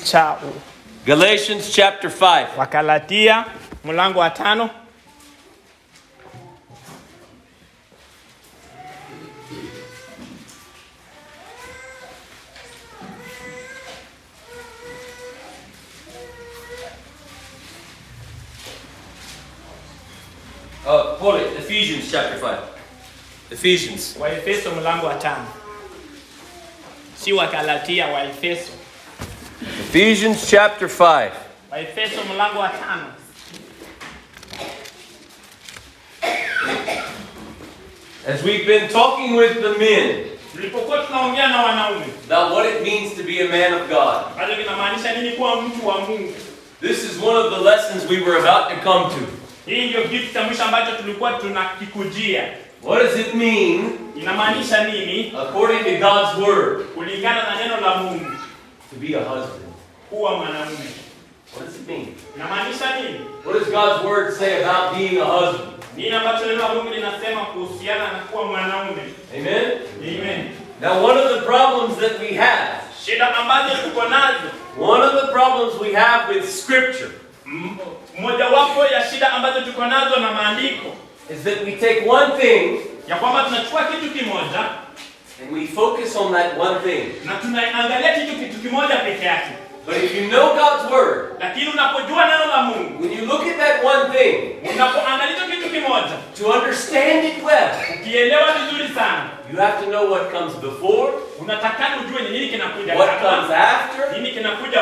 cha Galatians chapter 5. Wakalatia mlango wa tano Uh, hold it. Ephesians chapter 5. Ephesians. Waefeso mlango wa tano si Wakalatia, Waefeso. Ephesians chapter 5. Waefeso mlango wa tano As we've been talking with the men tulipokuwa tunaongea na wanaume about what it means to be a man of God, ambacho kinamaanisha nini kuwa mtu wa Mungu. this is one of the lessons we were about to come to. Hii ndio kitu cha mwisho ambacho tulikuwa tunakikujia. What does it mean, according to God's word, kulingana na neno la Mungu to be a husband? Kuwa mwanaume? What does it mean? Inamaanisha nini? What does God's word say about being a husband? Nini ambacho neno la Mungu linasema kuhusiana na kuwa mwanaume? Amen? Amen. Now, one of the problems that we have, Shida ambazo tuko nazo, one of the problems we have with Scripture, mojawapo ya shida ambazo tuko nazo na maandiko is that we take one thing ya kwamba tunachukua kitu kimoja and we focus on that one thing. na tunaangalia kitu kitu kimoja peke yake, But if you know God's word, lakini unapojua neno la Mungu, when you look at that one thing, unapoangalia hicho kitu kimoja, to understand it well, ukielewa vizuri sana, you have to know what comes before, unatakana ujue nini kinakuja what comes after. nini kinakuja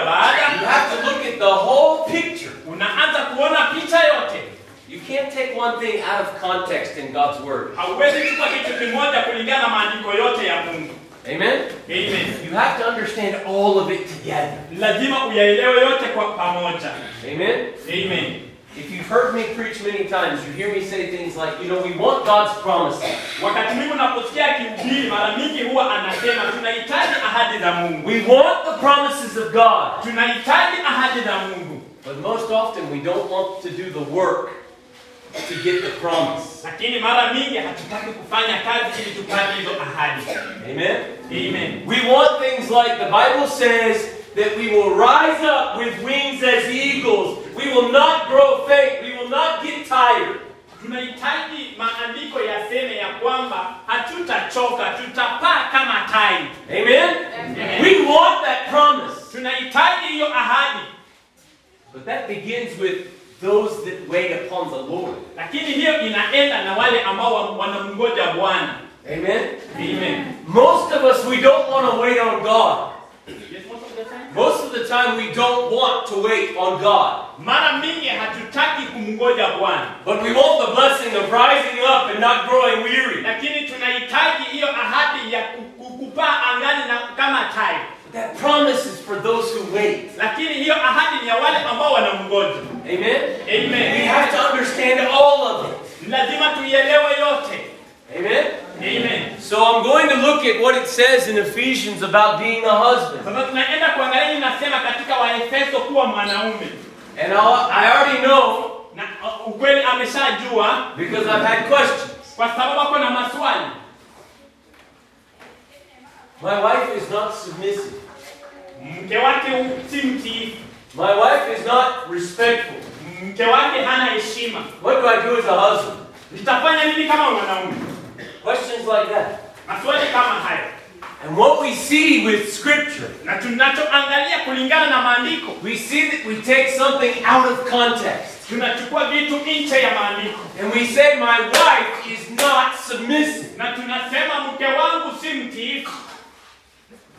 You have to look at the whole picture. Unaanza kuona picha yote. You can't take one thing out of context in God's word. Hauwezi chukua kitu kimoja kulingana na maandiko yote ya Mungu. Amen? Amen. You have to understand all of it together. Lazima uyaelewe yote kwa pamoja. Amen? Amen. If you've heard me preach many times, you hear me say things like, you know, we want God's promises. Wakati mwingi unaposikia akihubiri, mara mingi huwa anasema tunahitaji ahadi za Mungu, We want the promises of God. tunahitaji ahadi za Mungu, But most often we don't want to do the work to get the promise. lakini mara mingi hatutaki kufanya kazi ili tupate hizo ahadi. Amen? Amen. We want things like the Bible says that we will rise up with wings as eagles. We will not grow faint. We will not get tired. Tunahitaji maandiko yaseme ya kwamba hatutachoka, tutapaa kama tai. Amen? Amen. We want that promise. Tunahitaji hiyo ahadi, But that begins with those that wait upon the Lord. lakini hiyo inaenda na wale ambao wa- wanamngoja Bwana. Amen? Amen. Most of us, we don't want to wait on God. Most of the time. Most of the time, we don't want to wait on God. Mara mingi hatutaki kumngoja Bwana, But we want the blessing of rising up and not growing weary. lakini tunahitaji hiyo ahadi ya ku- ku- kupaa angani na kama tai, That promise is for those who wait. lakini hiyo ahadi ni ya wale ambao wanamngoja. Amen? We have to understand all of it. Lazima tuielewe yote. Amen? Amen. So I'm going to look at what it says in Ephesians about being a husband. Sasa tunaenda kuangalia inasema katika Waefeso kuwa mwanaume, And I already know uh, because I've had questions. kwa sababu ako na maswali. My wife is not submissive. Mke wake hu- si mtiifu, My wife is not respectful. mke wake hana heshima. What do I do as a husband? Nitafanya nini kama mwanaume? Questions like that. Maswali kama hayo. And what we see with Scripture, na tunachoangalia kulingana na maandiko we see that we take something out of context. tunachukua vitu nje ya maandiko And we say, My wife is not submissive. na tunasema mke wangu si mtiifu.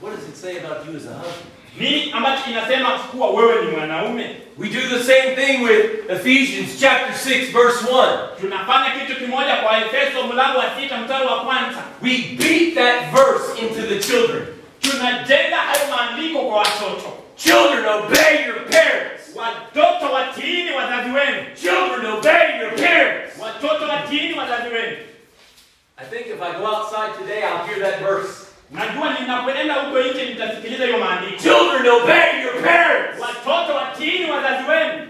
What does it say about you as a husband? Nini ambacho inasema kuwa wewe ni mwanaume? We do the same thing with Ephesians chapter 6, verse 1. Tunafanya kitu kimoja kwa Efeso mlango wa sita mstari wa kwanza. We beat that verse into the children. Tunajenga hayo maandiko kwa watoto. Children, obey your parents. Watoto watiini wazazi wenu, Children, obey your parents. watoto watiini wazazi wenu. I think if I go outside today, I'll hear that verse. Najua ninapoenda huko nje nitasikiliza hiyo maandiko. Children obey your parents. Watoto watiini wazazi wenu.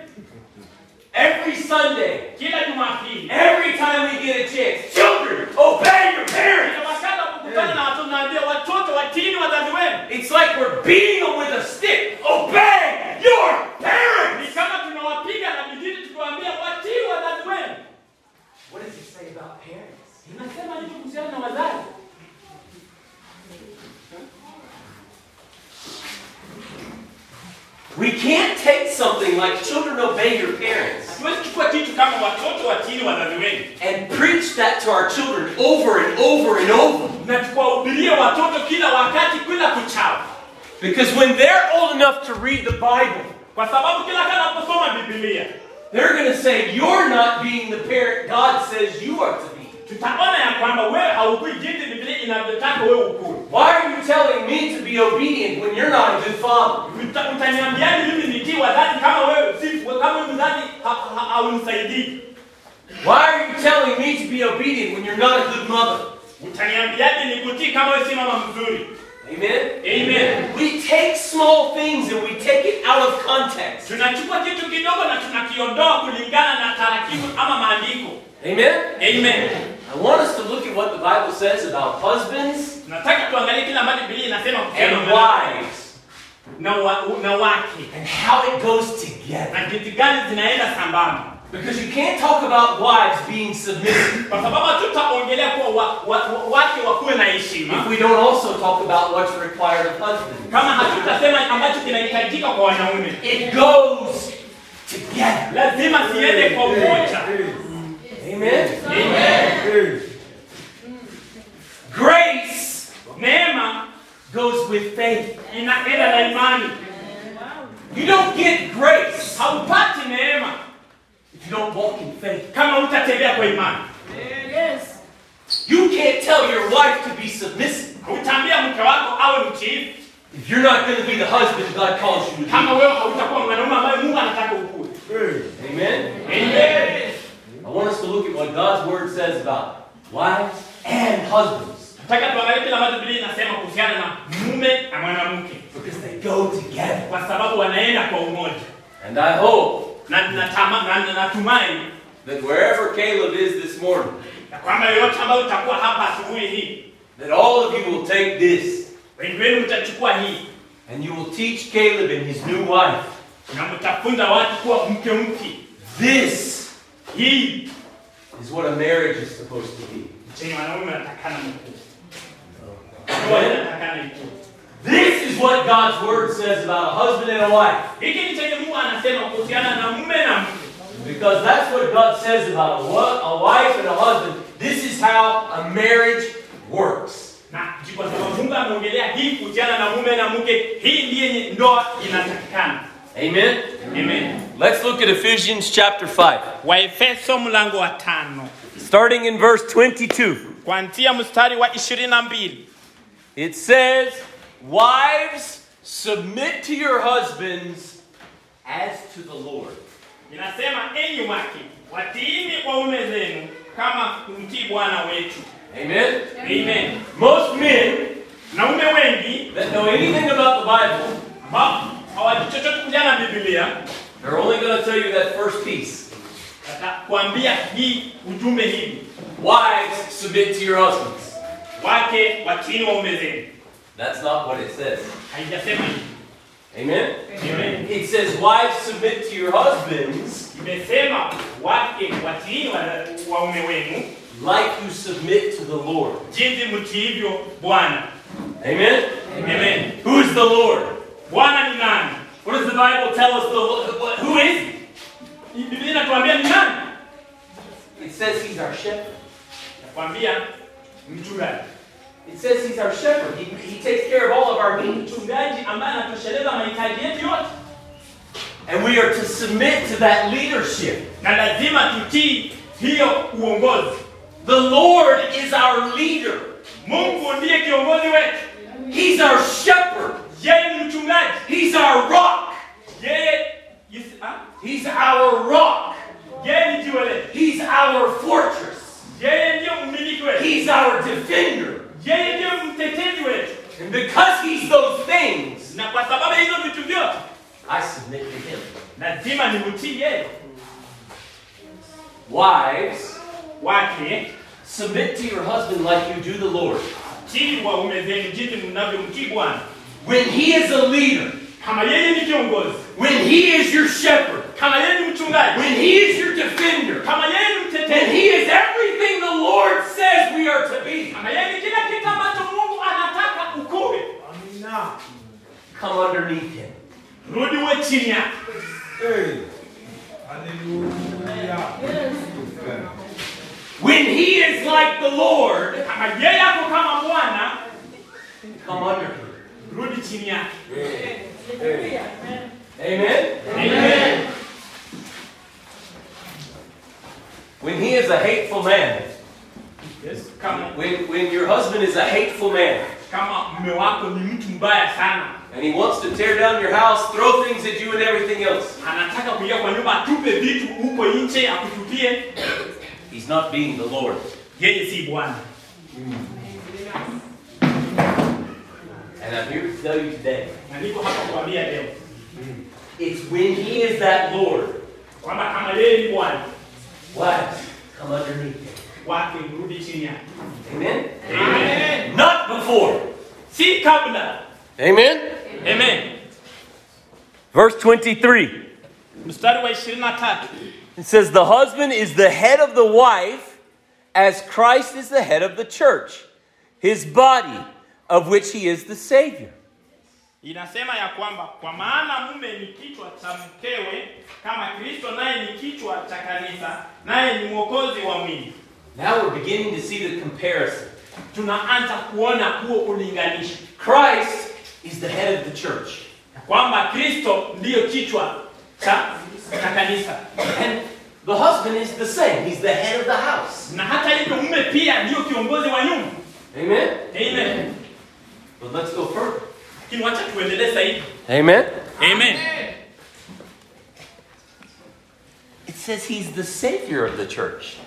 Every Sunday, kila Jumapili, every time we get a chance, children obey your parents. It's like we're beating them with a stick. Obey your parents. What does he say about parents? We can't take something like children obey your parents Hatuwezi kuchukua kitu kama watoto watii wazazi wengi and preach that to our children over and over and over. na tukawahubirie watoto kila wakati kila kuchao, Because when they're old enough to read the Bible, kwa sababu kila kana naposoma Biblia they're going to say, You're not being the parent God says you are to be. Tutaona ya kwamba wewe haukui jinsi Biblia inavyotaka wewe ukue. Why are you telling me to be obedient when you're not a good father? Utaniambiaje mimi wazazi kama wewe si kama wewe mzazi ha- ha- haunisaidii? Why are you telling me to be obedient when you're not a good mother? Utaniambiaje nikutii kama wewe si mama mzuri? Amen? Amen. We take small things and we take it out of context. Tunachukua kitu kidogo na tunakiondoa kulingana na tarakimu ama maandiko. Amen? Amen. I want us to look at what the Bible says about husbands Nataka tuangalie kile ambacho Biblia inasema kuhusiana and wives na, wa, and how it goes together. na jinsi gani zinaenda sambamba, Because you can't talk about wives being submissive if we don't also talk about what's required of husbands. kama hatutasema ambacho kinahitajika kwa wanaume. It goes together. Lazima siende kwa umoja. Amen? Amen. Grace Neema goes with faith. inaenda na imani. You don't get grace Haupati neema if you don't walk in faith. kama utatembea kwa imani. You can't tell your wife to be submissive Hautaambia mke wako awe mtiifu if you're not going to be the husband God calls you to be. kama wewe hautakuwa mwanaume ambaye Mungu anataka ukue. Amen? Amen. I want us to look at what God's Word says about wives and husbands. Nataka tuangalie kile ambacho Biblia inasema kuhusiana na mume na mwanamke, because they go together. kwa sababu wanaenda kwa umoja, And I hope na natumai that wherever Caleb is this morning, ya kwamba yoyote ambayo utakuwa hapa asubuhi hii, that all of you will take this. wengi wenu mtachukua hii. And you will teach Caleb and his new wife na mtafunza watu kuwa mke mke. this Hii is what a marriage is supposed to be. chenye wanaume wanatakana mkuu, ndoa inatakana ikuu. This is what God's Word says about a husband and a wife. Hiki ni chenye Mungu anasema kuhusiana na mume na mke, Because that's what God says about a, wife and a husband. This is how a marriage works. na kwa sababu Mungu ameongelea hii kuhusiana na mume na mke. Hii ndiye ndoa inatakikana. Amen? Amen. Let's look at Ephesians chapter 5. Waefeso mlango wa tano Starting in verse 22. kuanzia mstari wa ishirini na mbili It says, Wives, submit to your husbands as to the Lord. inasema, enyi wake watiini waume zenu kama kumtii Bwana wetu. Amen? Amen. Most men Naume wengi that know anything about the Bible, ambao hawajui na Biblia they're only going to tell you that first piece. watakuambia hii ujumbe hivi, Wives, submit to your husbands. wake watiini waume zenu. That's not what it says. Haijasema hivi. Amen? Amen. It says, Wives, submit to your husbands Imesema wake watiini wa- waume wenu like you submit to the Lord. jinsi mtiivyo Bwana. Amen? Amen. Who is the Lord? Bwana ni nani? What does the Bible tell us? The, who is He? Biblia inatuambia ni nani? It says He's our shepherd. It says He's our shepherd. He, he takes care of all of our needs. Mchungaji ambaye anatosheleza mahitaji yetu yote, And we are to submit to that leadership. na lazima tutii hiyo uongozi. The Lord is our leader. Mungu ndiye kiongozi wetu, He's our shepherd. Yeye ni mchungaji, He's our rock. yeye yisi- ah? He's our rock. yeye ni jiwe letu, He's our fortress. yeye mmiliki wetu, He's our defender. yeye ndiye mtetezi wetu, And because He's those things, na kwa sababu hizo vitu vyote I submit to Him. lazima nimtii yeye. Wives, Wake submit to your husband like you do the Lord. tii waume zenu jinsi mnavyomtii Bwana. When He is a leader, Kama yeye ni kiongozi, when He is your shepherd, kama yeye ni mchungaji, when He is your defender, kama yeye ni and He is everything the Lord says we are to be. kama yeye ni kila kitu ambacho Mungu anataka ukuwe, Come underneath Him. rudi uwe chini yake. Hey. Hallelujah. When he is like the Lord, Kama yeye yako kama Bwana, come under him. Rudi chini yake. Amen? Amen. When he is a hateful man, Yes. Kama when, when your husband is a hateful man, kama mume wako ni mtu mbaya sana, and he wants to tear down your house, throw things at you and everything else, anataka kuingia kwa nyumba atupe vitu huko nje akutupie, he's not being the Lord. yeye si Bwana. Hmm. And I'm here to tell you today, Na niko hapa kuambia leo it's when he is that Lord, kwamba kama yeye ni Bwana wives, come underneath him. wake, rudi chini yake. Amen? Amen. Not before. Si kabla. Amen? Amen. Verse 23. 23. It says, The husband is the head of the wife, as Christ is the head of the church, his body, of which he is the Savior. Inasema ya kwamba kwa maana mume ni kichwa cha mkewe kama Kristo naye ni kichwa cha kanisa naye ni mwokozi wa mwili. Now we're beginning to see the comparison. Tunaanza kuona huo ulinganisho Christ is the head of the church. kwamba Kristo ndiyo kichwa cha cha kanisa And the husband is the same. He's the head of the house. na hata hivyo mume pia ndiyo kiongozi wa nyumba. Amen? Amen. But let's go further. Lakini wacha tuendelee zaidi. Amen? Amen. It says he's the Savior of the church.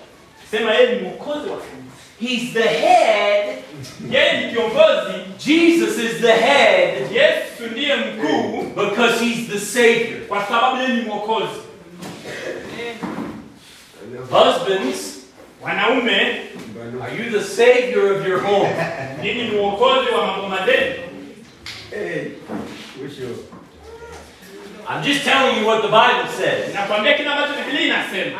Sema yeye ni mwokozi wa kanisa. He's the head. Yeye ni Jesus is the head Yesu ndiye mkuu because he's the Savior. kwa sababu yeye ni. Husbands, Wanaume, are you the Savior of your home? ninyi ni mwokozi wa maboma zenu. Hey. Wish. I'm just telling you what the Bible says. Nakwambia kile ambacho Biblia inasema.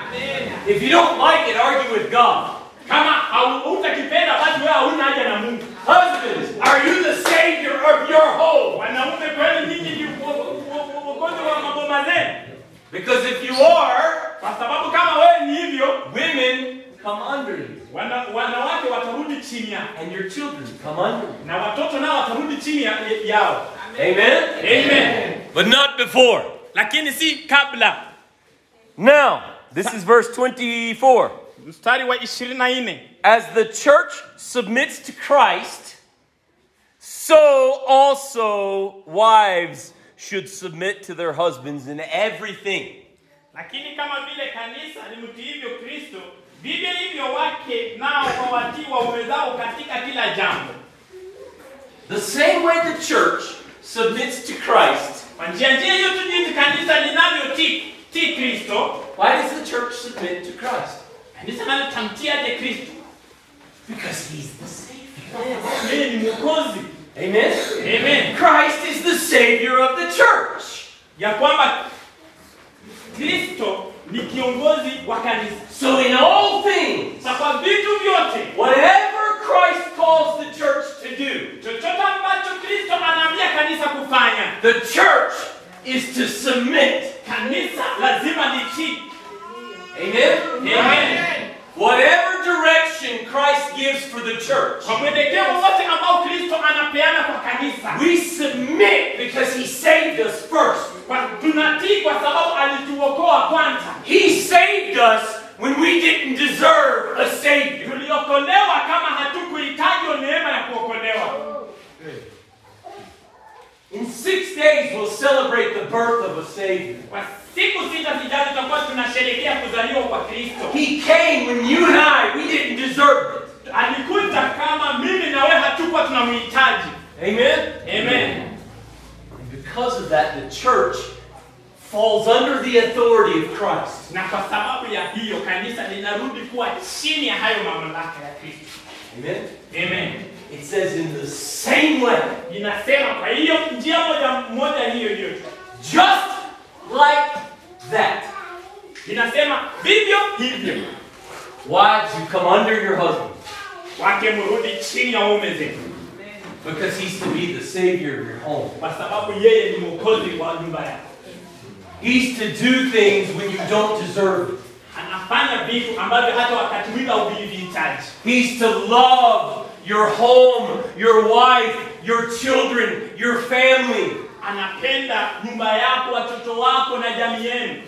If you don't like it, argue with God. Kama hautakipenda basi wewe hauna haja na Mungu. Husbands, are you the Savior of your home? Wanaume kweli nyinyi ni wo- wo- wo- mwokozi wa maboma zenu. Because if you are, Kwa sababu kama wewe ni hivyo, women come under you. wana, wanawake watarudi chini yako And your children come under you. na watoto nao chini yao. Amen? Amen. But not before. Lakini si kabla. Now, this is verse 24. Mstari wa 24. As the church submits to Christ, so also wives should submit to their husbands in everything. Lakini kama vile kanisa limtiivyo Kristo, vivyo hivyo wake nao wawatii waume zao katika kila jambo. The same way the church submits to Christ. Kwa njia njia hiyo tu jinsi kanisa linavyotii tii Kristo, Why does the church submit to Christ? kanisa nalo tamtiaje Kristo? Because he's the Savior. Yeye ni mwokozi. Amen? Amen. Christ is the Savior of the church. Ya kwamba Kristo ni kiongozi wa kanisa. So in all things, Sasa kwa vitu vyote, whatever Christ calls the church to do, chochote ambacho Kristo anaambia kanisa kufanya, the church is to submit. kanisa lazima litii. Amen? Amen. Whatever direction Christ gives for the church, Kwa mwelekeo wote ambao Kristo anapeana kwa we submit because he saved us first. kwa tunatii kwa sababu alituokoa kwanza. He saved us when we didn't deserve a Savior. Tuliokolewa kama hatukuhitaji hiyo neema ya kuokolewa. In six days, we'll celebrate the birth of a Savior. Kwa siku sita zijazo tutakuwa tunasherehekea kuzaliwa kwa Kristo. He came when you and I, we didn't deserve it. Alikuja kama mimi na wewe hatukuwa tunamhitaji. Amen? Amen. And because of that, the church falls under the authority of Christ. Na kwa sababu ya hiyo kanisa linarudi kuwa chini ya hayo mamlaka ya Kristo. Amen? Amen. It says, in the same way, Inasema kwa hiyo njia moja moja hiyo hiyo. just like that, Inasema vivyo hivyo. wives, you come under your husband. Wake mrudi chini ya waume zenu. Because he's to be the savior of your home. kwa sababu yeye ni mwokozi wa nyumba yako. He's to do things when you don't deserve it. Anafanya vitu ambavyo hata wakati mwingi hauvihitaji. He's to love your home, your wife, your children, your family, Anapenda nyumba yako, watoto wako na jamii yenu,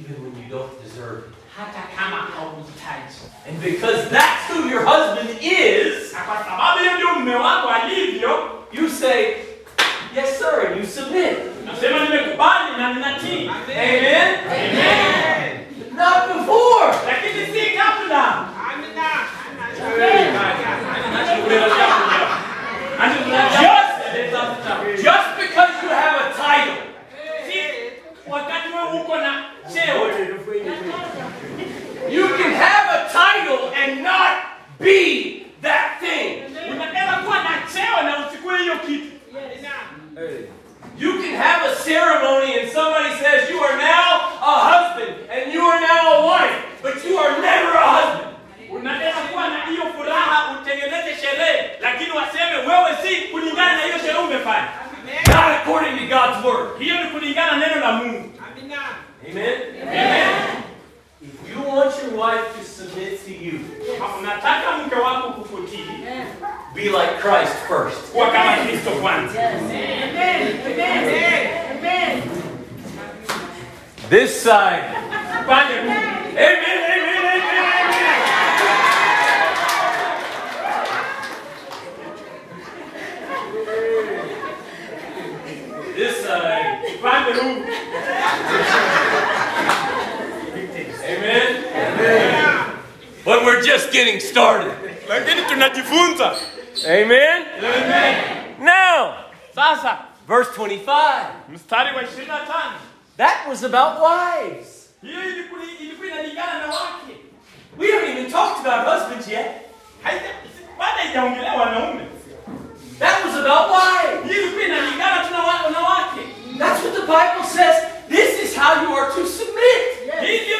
even when you don't deserve it. hata kama hauhitaji. And because that's who your husband is, Na kwa sababu hiyo ndio mume wako alivyo, you say, Yes, sir, and you submit. nasema nimekubali na ninatii. Amen? Amen. Not before. Lakini si kabla. Just, just because you have a title, Si wakati wewe uko na cheo you can have a title and not be that thing. unaweza kuwa na cheo na usikue hiyo kitu. You can have a ceremony and somebody says you are now a husband and you are now a wife, but you are never a husband. Unaweza kuwa na hiyo furaha, utengeneze sherehe, lakini waseme wewe si kulingana na hiyo sherehe umefanya. Not according to God's word. Hiyo ni kulingana na neno la Mungu. Amen? Amen. If you want your wife to submit to you, Kama mke wako kukutii, be like Christ first. kuwa kama Kristo kwanza. This side. Upande huu. Amen, amen, amen, amen. This side. Upande huu. Amen. But we're just getting started. Lakini tunajifunza. Amen. Now, Sasa verse 25. mstari wa 25. That was about wives. Hiyo ilikuwa ilikuwa inalingana na wake. We haven't even talked about husbands yet. Haija bado haijaongelea wanaume. That was about wives. Hii ilikuwa inalingana tu na wa- wanawake. That's what the Bible says. This is how you are to submit. Hii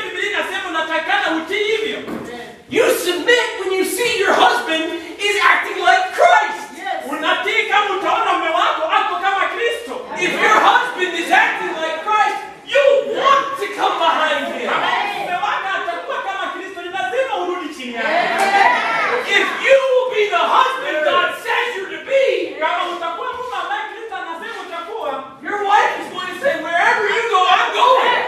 ndio Biblia inasema unatakana utii hivyo. You submit when you see your husband is acting like Christ. Unatii kama utaona mume wako ako kama Kristo. If your husband is acting like Christ, you want to come behind him. Kama mume wako atakuwa kama Kristo, ni lazima urudi chini yake. If you will be the husband God says you're to be, Kama utakuwa mume ambaye Kristo anasema utakuwa, your wife is going to say, wherever you go, I'm going.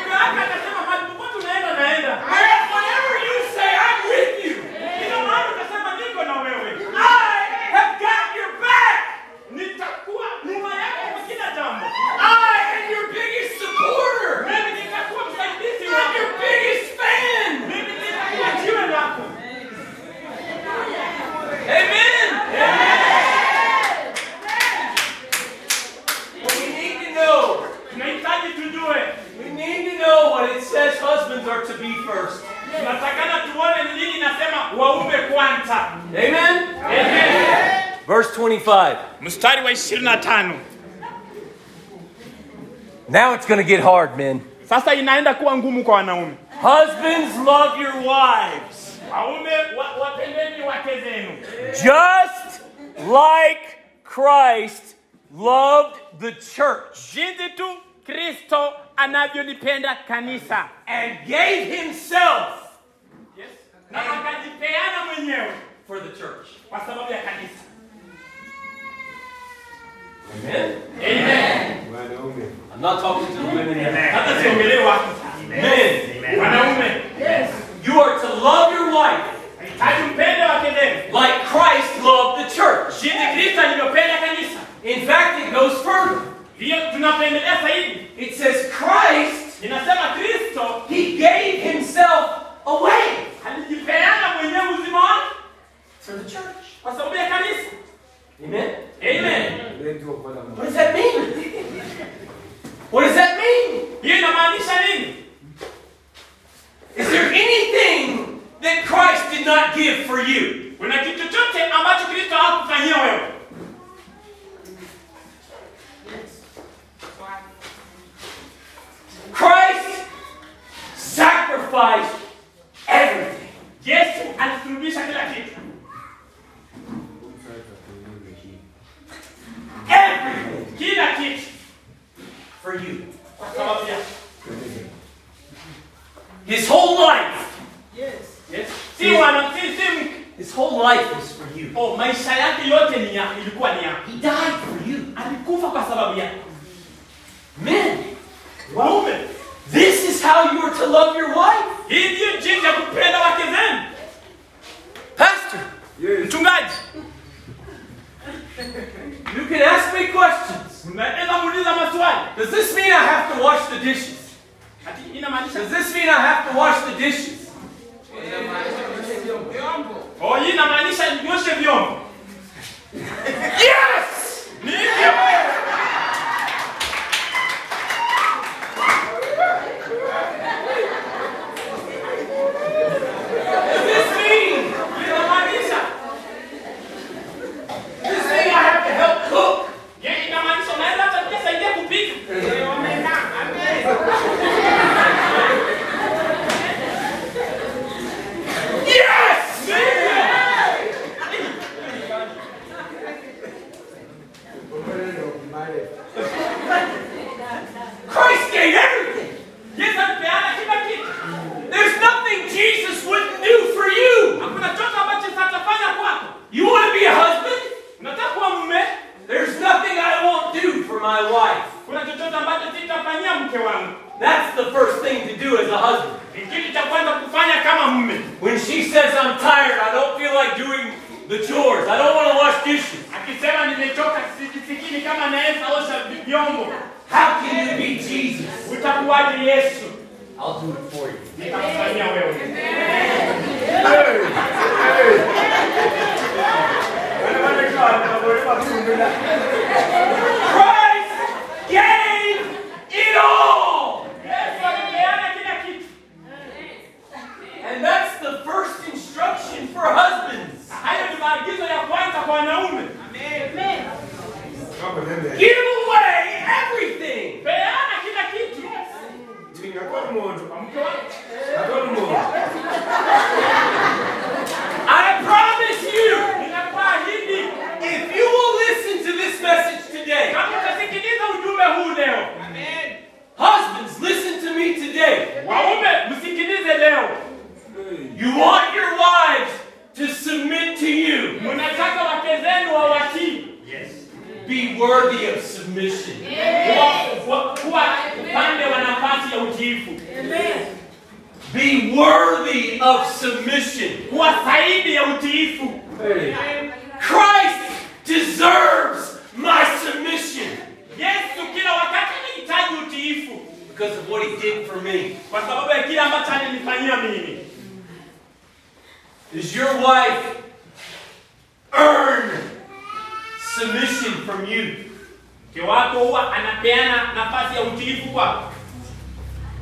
mke wako atasema mahali popote unaenda naenda. Where- Whatever you say, I'm with you. Kila mahali utasema niko na wewe. I have got your back. Nitakuwa nyuma yako kwa kila jambo. I am your biggest supporter. Mimi nitakuwa msaidizi I'm wako. your biggest fan. Mimi nitakuwa jiwe lako. Amen. But we need to know. Tunahitaji tujue. We need to know what it says husbands are to be first. Tunatakana tuone ni nini nasema waume kwanza. Amen. Verse 25. Mstari wa 25. Now it's going to get hard, men. Sasa inaenda kuwa ngumu kwa wanaume. Husbands, love your wives. Waume wapendeni wake zenu. Just like Christ loved the church Jinsi tu Kristo anavyolipenda kanisa. and gave himself Na akajipeana mwenyewe for the church. kwa sababu ya kanisa. Amen. Amen. Wanaume. I'm not talking to the women yet. Hata siongelee watu. Men, Wanaume. Yes. You are to love your wife Hitaji mpende wake zenu. like Christ loved the church. Jinsi Kristo alivyopenda kanisa. In fact, it goes further. Hiyo tunapendelea zaidi. It says Christ, he gave himself away alijipeana mwenyewe uzima wake for the church. Amen. Amen. What does that mean? What does that mean? Hiyo inamaanisha nini? Is there anything that Christ did not give for you? Kuna kitu chochote ambacho Kristo hakufanyia wewe? Christ sacrificed everything. Yesu alisulubisha kila kitu. For you. kwa sababu ya His whole life, yes. Yes. si wana si si mke. his whole life is for you. oh, maisha yake yote ni ya ilikuwa ni yako He died for you. alikufa kwa sababu yako Men, waume this is how you are to love your wife. hii ndiyo jinsi ya kupenda wake zenu Pastor, Yes. mchungaji you can ask me questions. Maswali Does this mean I have to wash the dishes? Does this mean I have to wash the dishes? oh hii inamaanisha nyoshe vyombo Yes! ni hivyo Does this mean inamaanisha does this mean I have to help cook? je inamaanisha unaweza hata pia saidia kupika Yes! Christ gave everything. yesu alipeana kila kitu There's nothing Jesus wouldn't do for you. hakuna chochote ambacho atafanya kwako You want to be a husband? unataka kuwa mume There's nothing I won't do for my wife. kuna chochote ambacho sitafanyia mke wangu That's the first thing to do as a husband. ni kitu cha kwanza kufanya kama mume When she says, I'm tired, I don't feel like doing the chores, I don't want to wash dishes. akisema nimechoka sikisikini kama naweza osha vyombo How can you be Jesus? utakuwaje yesu I'll do it for you. nitakufanyia wewe Christ gave it all. yesu alipeana kila kitu And that's the first instruction for husbands. hayo ni maagizo ya kwanza kwa wanaume Kama nende. Give away everything. peana kila kitu Tinga kwa moto. kwa mke wako Kwa moto. I promise you, ninakuahidi if you will listen to this message today, kama utasikiliza ujumbe huu leo. Husbands, listen to me today. waume msikilize leo. You want your wives to submit to you. mnataka wake zenu wawatii Be worthy of submission. Utiifu Be worthy of submission. kuwa zaidi ya utiifu Hey. Christ deserves my submission. Yesu kila wakati anahitaji utiifu. Because of what he did for me. kwa sababu ya kile ambacho alinifanyia mimi. Does your wife earn submission from you? mke wako huwa anapeana nafasi ya utiifu kwako.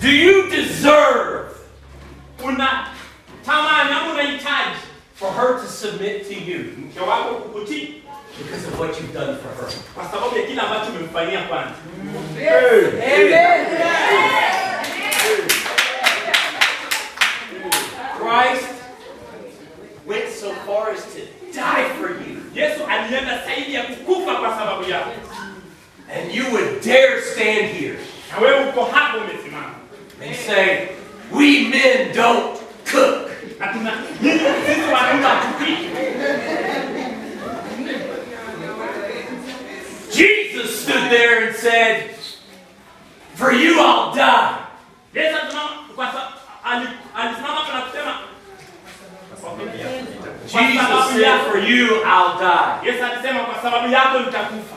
Do you deserve una tamani ama unahitaji for her to submit to you? mke wako kukutii because of what you've done for her? kwa sababu ya kile ambacho umemfanyia kwanza Christ went so far as to die for you. yesu alienda zaidi ya kukufa kwa sababu yako And you would dare stand here na wewe uko hapo umesimama and say, We men don't cook. na tuna nyinyi sisi wanaume hatupiki Jesus stood there and said, For you I'll die. yesu alisimama kwa sa- ali- alisimama hapo na kusema Jesus said, For you I'll die. yesu alisema kwa sababu yako nitakufa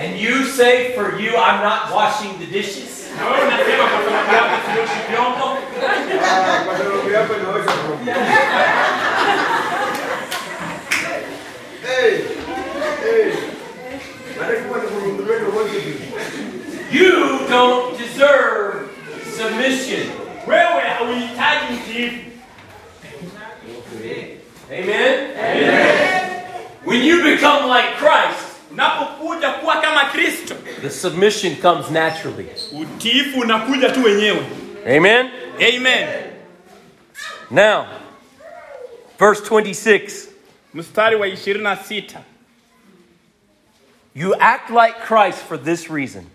And you say, For you I'm not washing the dishes. na wewe unasema kwa sababu yako sioshi vyombo Kwa sababu yako naosha vyombo. Hey. Hey. Maana kwa sababu wewe wote hivi. You don't deserve submission. Where wewe hauhitaji utiifu Amen? When you become like Christ, unapokuja kuwa kama kristo the submission comes naturally. utiifu unakuja tu wenyewe Amen? amen Now, verse 26 mstari wa 26 You act like Christ for this reason.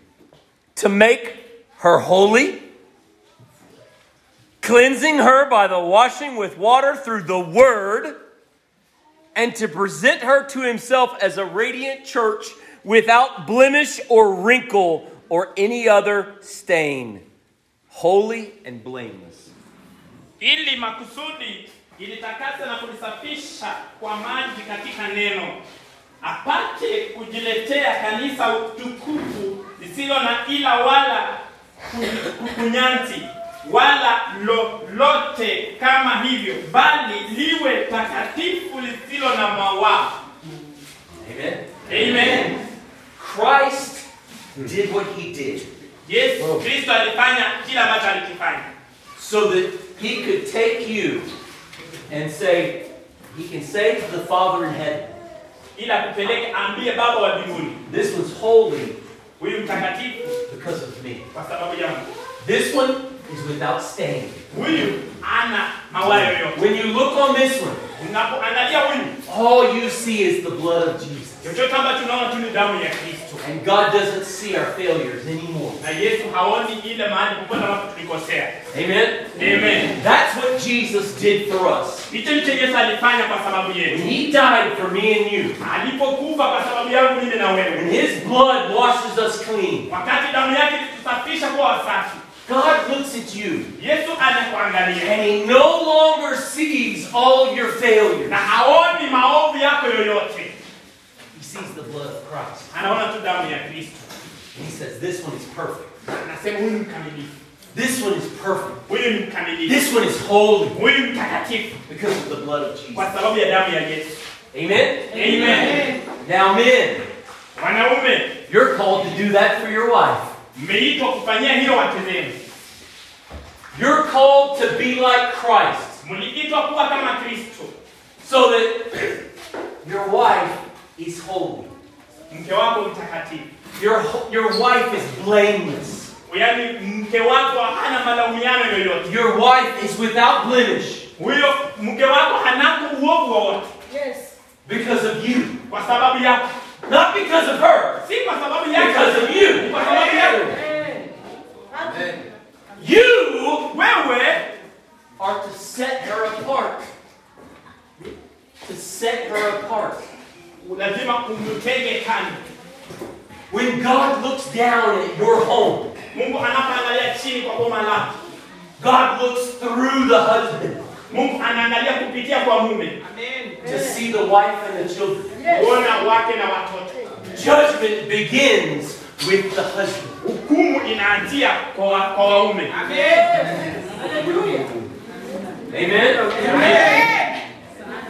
To make her holy, cleansing her by the washing with water through the word, and to present her to himself as a radiant church without blemish or wrinkle or any other stain, holy and blameless. ili makusudi ilitakasa na kulisafisha kwa maji katika neno, apate kujiletea kanisa utukufu lisilo na ila wala ku- kukunyanzi wala lolote kama hivyo, bali liwe takatifu lisilo na mawaa. Amen. Amen. Christ hmm. did what he did Yesu oh. Kristo alifanya kila ambacho alikifanya so that he could take you and say, he can say to the Father in heaven, ili akupeleke, ambie Baba wa mbinguni, This one's holy huyu mtakatifu because of me. kwa sababu yangu, This one is without stain. huyu ana yoyote. When you look on this one, Unapoangalia huyu, all you see is the blood of Jesus. chochote ambacho tunaona tu ni damu ya Kristo, And God doesn't see our failures anymore. na Yesu haoni ile mahali popote ambapo tulikosea. Amen? Amen. That's what Jesus did for us. Hicho ndicho Yesu alifanya kwa sababu When he died for me and you, alipokufa kwa sababu yangu mimi na when his blood washes us clean, wakati damu yake ilitusafisha kuwa wasafi. God looks at you and he no longer sees all your failures. na haoni maovu yako yoyote, He sees the blood of Christ. anaona tu damu ya Kristo. And he says, This one is perfect. Anasema huyu ni mkamilifu, This one is perfect. huyu ni mkamilifu, This one is holy huyu mtakatifu because of the blood of Jesus. kwa sababu ya damu ya Yesu. Amen? Amen. Now, men, Wanaume, you're called to do that for your wife. mmeitwa kufanyia hilo wake zenu. You're called to be like Christ Mliitwa kuwa kama Kristo. so that your wife is holy. Mke wako mtakatifu, Your, your wife is blameless. yaani mke wako hana malaumiano yoyote. Your wife is without blemish Huyo mke wako hanako uovu wowote Yes. because of you. kwa sababu yako, Not because of her, si kwa sababu yako, because of you. kwa sababu yako. Amen. You Wewe are to set her apart. To set her apart. Lazima umtenge kando. When God looks down at your home, Mungu anapoangalia chini kwa boma lako, God looks through the husband Mungu anaangalia kupitia kwa mume, to see the wife and the children. Kuona wake na watoto. Judgment begins with the husband. Hukumu inaanzia kwa kwa waume. Hallelujah. Amen?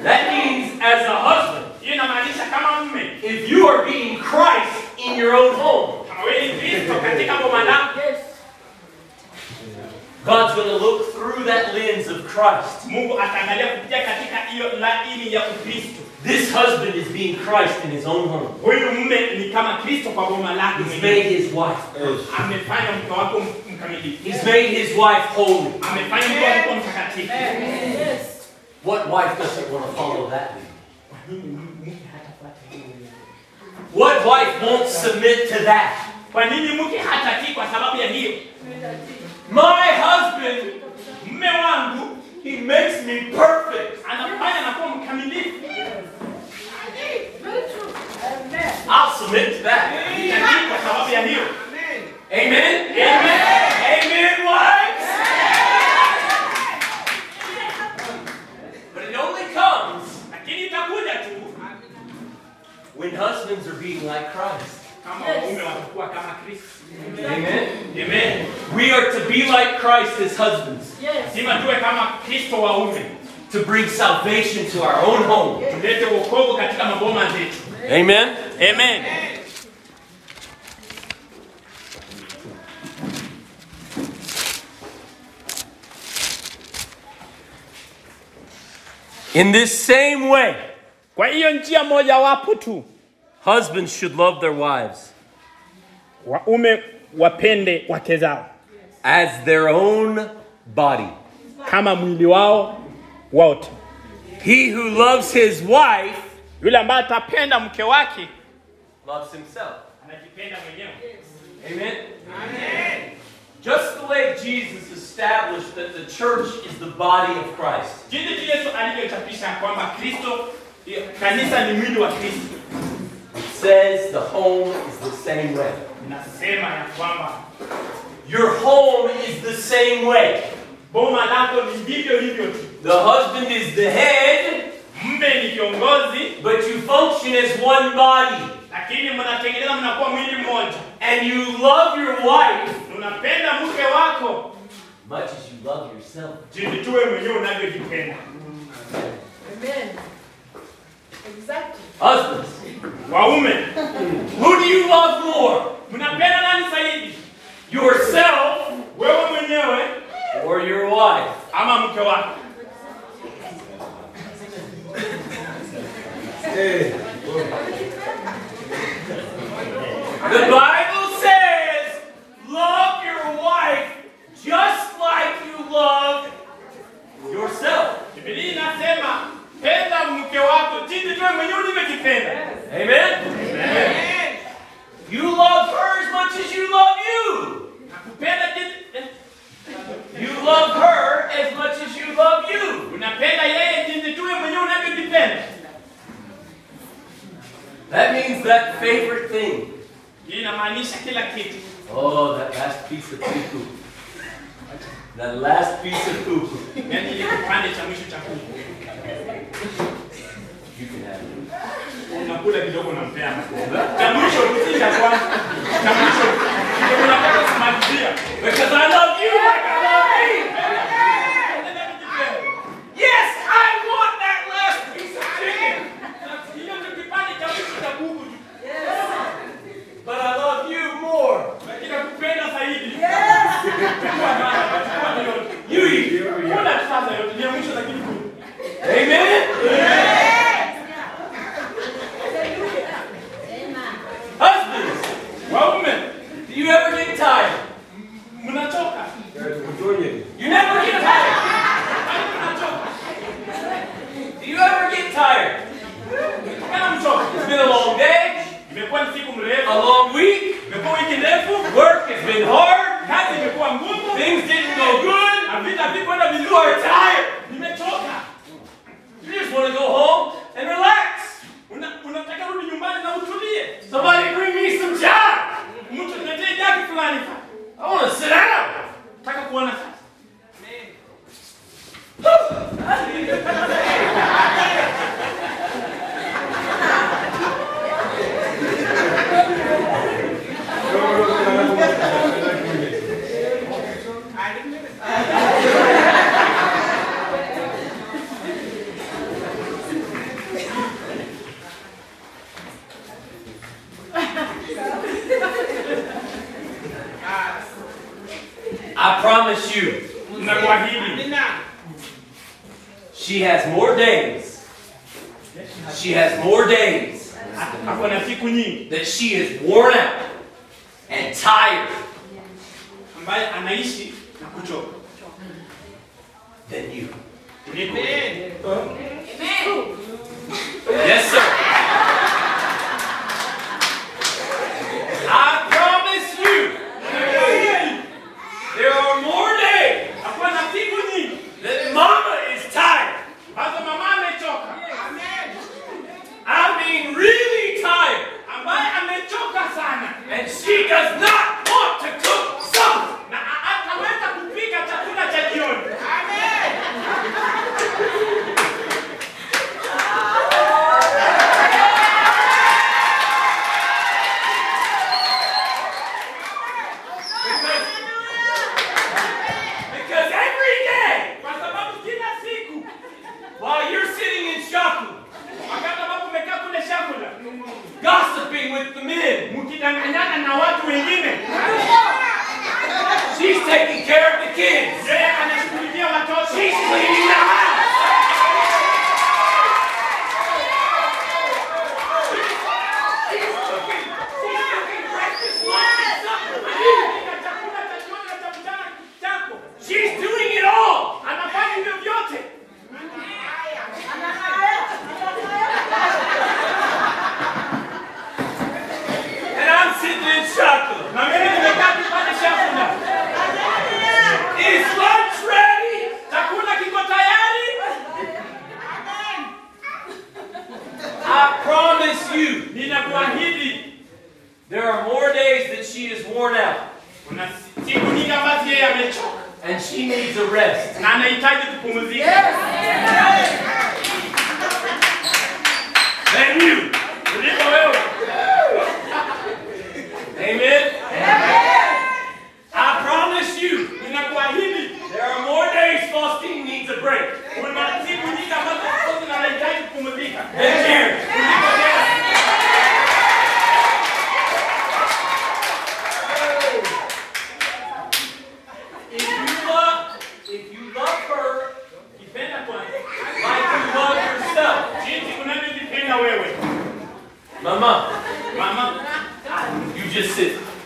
That means, as a husband, Hiyo inamaanisha kama mume, if you are being Christ in your own home, kama wewe ni Kristo katika boma lako, Yes. God's going to look through that lens of Christ. Mungu ataangalia kupitia katika hiyo laini ya Ukristo. This husband is being Christ in his own home. Huyu mume ni kama Kristo kwa boma lake He's mwenyewe. made his wife perfect. Amefanya mke wako m- mkamilifu, He's made his wife holy. amefanya mke wako mtakatifu. Yes. What wife doesn't want to follow that lead? What wife won't submit to that? Kwa nini mke hatatii kwa sababu ya hiyo? My husband, Mume wangu he makes me perfect. anafanya na mkamilifu. Very true. Amen. I'll submit to that. Nitatii kwa sababu ya. Amen? Amen. Amen, wives? But it only comes Lakini itakuja tu when husbands are being like Christ. Yes. waume watakuwa kama Kristo. Amen. Amen. We are to be like Christ as husbands, Yes. Lazima tuwe kama Kristo waume. to bring salvation to our own home. Tulete wokovu katika maboma zetu. Amen. Amen. In this same way, Kwa hiyo njia mojawapo tu husbands should love their wives waume wapende wake zao as their own body. kama mwili wao wote. He who loves his wife Yule ambaye atapenda mke wake loves himself. anajipenda mwenyewe. Amen? Just the way Jesus established that the church is the body of Christ. jinsi yesu alivyochapisha kwamba kristo kanisa ni mwili wa kristo It says the home is the same way. inasema ya kwamba Your home is the same way. boma lako ni vivyo hivyo tu The husband is the head, mme ni kiongozi but you function as one body. lakini mnatengeneza mnakuwa mwili mmoja And you love your wife unapenda mke wako much as you love yourself. jinsi tuwe mwenyewe unavyojipenda Amen. Exactly. Husbands, waume who do you love more? mnapenda nani zaidi Yourself wewe mwenyewe or your wife? ama mke wako Eh, The Bible says, love your wife just like you love yourself. bibilia inasema penda mke wako jinsi tuwe mwenyewe ulivyojipenda Amen? You love her as much as you love you. nakupenda jinsi eh, You love her as much as you love you. unapenda yeye jinsi tuwe mwenyewe unavyojipenda That means that favorite thing. hii inamaanisha kila kitu. Oh, that last piece of poo That last piece of yaani ile kipande cha mwisho cha kuku You can have it. Unakula kidogo unampea cha mwisho tu, si cha kwanza cha mwisho ndio unataka kumalizia Because I love you like I love me. Yes, I want that last piece of chicken. hiyo ndio kipande cha mwisho cha kuku tu But I love you more. lakini nakupenda zaidi Yes. Chukua mara, chukua yote. You eat. Kula sasa yote ni ya mwisho lakini Amen? Husbands, Waume, do you ever get tired?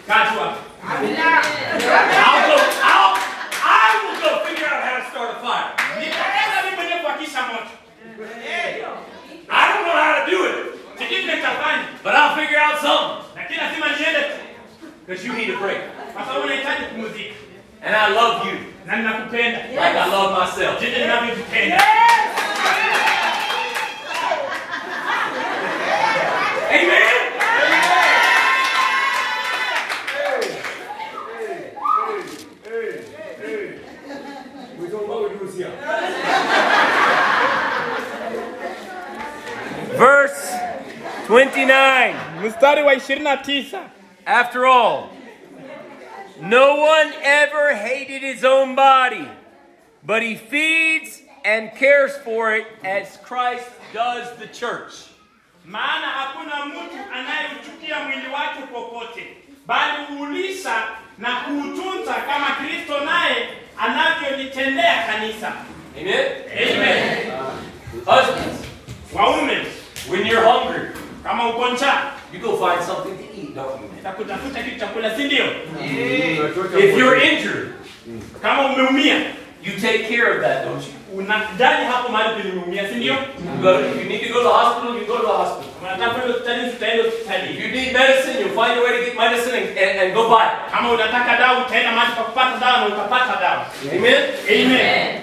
Sit. kaa tu hapo. I'll go. I'll. I will go figure out how to start a fire. Nitaenda mimi mwenyewe kuhakisha moto. I don't know how to do it, Sijui vile nitafanya, but I'll figure out something lakini lazima niende tu, because you need a break, kwa sababu unahitaji kupumzika and I love you na ninakupenda like I love myself. jinsi ninavyojipenda. Amen. Verse 29. 29. After all, no one ever hated his own body, but he feeds and cares for it as Christ does the church. Maana hakuna mtu anayeuchukia mwili wake popote, bali huulisha na kuutunza kama Kristo naye anavyolitendea kanisa. Amen? Amen. Husbands, Waume, when you're hungry, kama uko njaa, you go find something to eat, don't you? utakutafuta kitu cha si ndio? Mm. If you're injured, mm. Kama umeumia, you take care of that, don't you? unajali hapo mahali penye umeumia, si ndio? You if you need to go to the hospital, you go to the hospital. Unataka kwenda hospitalini, tutaenda If hospitalini. you need medicine, you'll find a way to get medicine and, and, and go buy it. Kama unataka dawa, utaenda mahali pa kupata dawa na utapata dawa. Amen? Amen.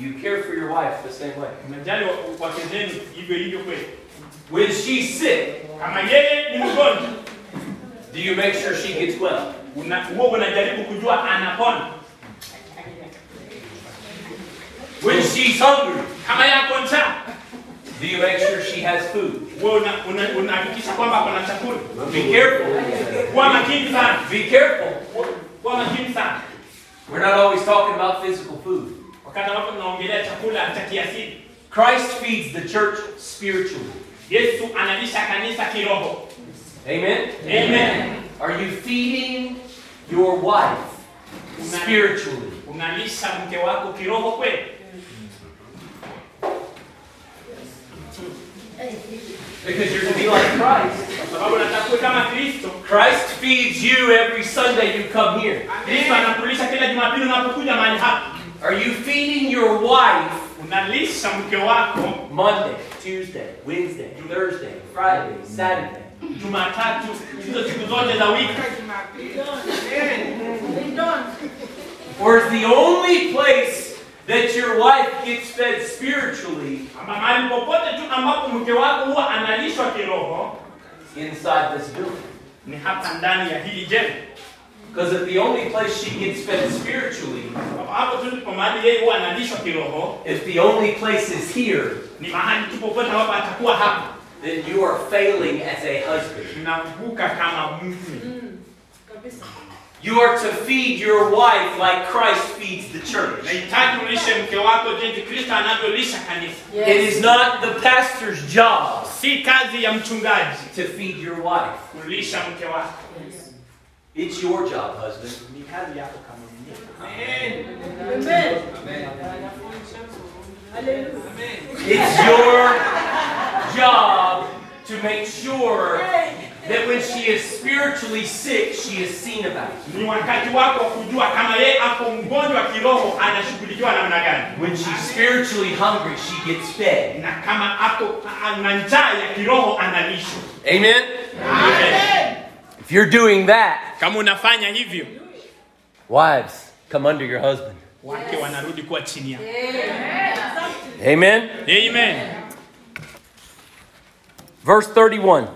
You care for your wife the same way. Unajali wa- wake zenu hivyo hivyo kweli. When she's sick, Kama yeye ni mgonjwa, do you make sure she gets well? una- huwa unajaribu kujua anapona. When she's hungry, Kama yako njaa, do you make sure she has food? wewe una- una- unahakikisha kwamba kuna chakula. Be careful. Kuwa makini sana, Be careful. kuwa makini sana. We're not always talking about physical food. Wakati ambapo tunaongelea chakula cha kiasili, Christ feeds the church spiritually. Yesu analisha kanisa kiroho. Amen? Amen. Are you feeding your wife spiritually? Unalisha mke wako kiroho kweli? Because you're to be like Christ. Kwa sababu unataka kuwa kama Kristo. Christ feeds you every Sunday you come here. Kristo anakulisha kila Jumapili unapokuja mahali hapa. Are you feeding your wife Unalisha mke wako Monday, Tuesday, Wednesday, Thursday, Friday, Saturday? Jumatatu, hizo siku zote za wiki. Or is the only place that your wife gets fed spiritually mahali popote tu ambapo mke wako huwa analishwa kiroho inside this building? ni hapa ndani ya hili jengo. Because if the only place she gets fed spiritually, Kwa hapo tu ndipo mahali yeye huwa analishwa kiroho, if the only place is here, ni mahali tu popote ambapo atakuwa hapa. then you are failing as a husband. Unavuka kama mume. Mm, kabisa. You are to feed your wife like Christ feeds the church. Nahitaji ulishe mke wako jinsi Kristo anavyolisha kanisa. It is not the pastor's job Si kazi ya mchungaji to feed your wife. kulisha mke wako. It's your job, husband. Ni kazi yako kama mume. Amen. It's your job to make sure that when she is spiritually sick, she is seen about. Ni wakati wako wa kujua kama yeye ako mgonjwa kiroho anashughulikiwa namna gani, When she's spiritually hungry, she gets fed. na kama ako ana njaa ya kiroho analishwa. Amen? Amen. If you're doing that, Kama unafanya hivyo, wives, come under your husband. wake wanarudi kuwa chini yako. Amen? Amen. Verse 31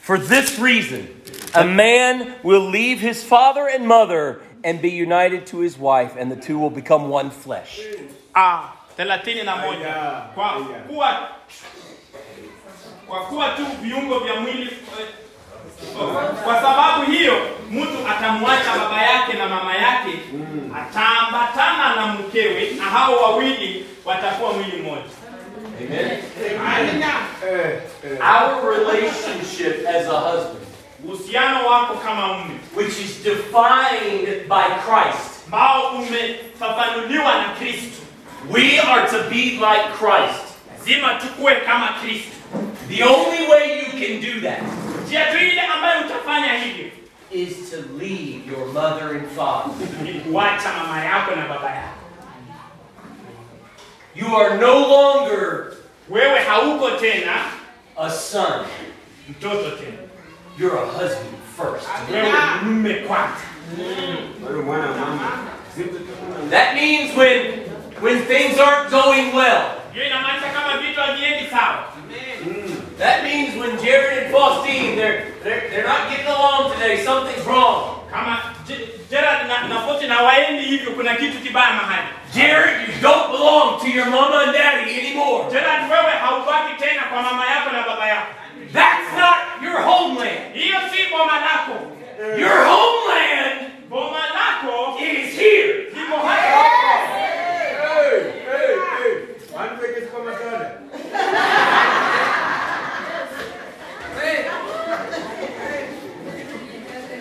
For this reason, a man will leave his father and mother and be united to his wife, and the two will become one flesh. Ah, thelathini na moja. Aya, kwa kuwa kwa kuwa tu viungo vya mwili eh, kwa sababu hiyo mtu atamwacha baba yake na mama yake ataambatana na mkewe na hao wawili watakuwa mwili mmoja Amen. Eh. Our relationship as a husband, uhusiano wako which is defined by Christ, ambao umefafanuliwa na Kristo we are to be like Christ. lazima tukue kama Kristo The only way you can do that njia tu ile ambayo utafanya hivyo is to leave your mother and father. ni kuacha mama yako na baba yako You are no longer wewe hauko tena a son, mtoto tena you're a husband first. wewe mume kwanza Bado mwana mama. That means when when things aren't going well. hiyo inamaanisha kama vitu haviendi sawa That means when Jared and Faustine they're they're, they're not getting along today, something's wrong. kama Ge- na, na Foti hivyo kuna kitu kibaya mahali Jared, you don't belong to your mama and daddy anymore. Gerard wewe haubaki tena kwa mama yako na baba That's not your homeland. hiyo si boma lako Your homeland boma lako is here. liko hapa Hey, hey, hey. Anipeke kama sana.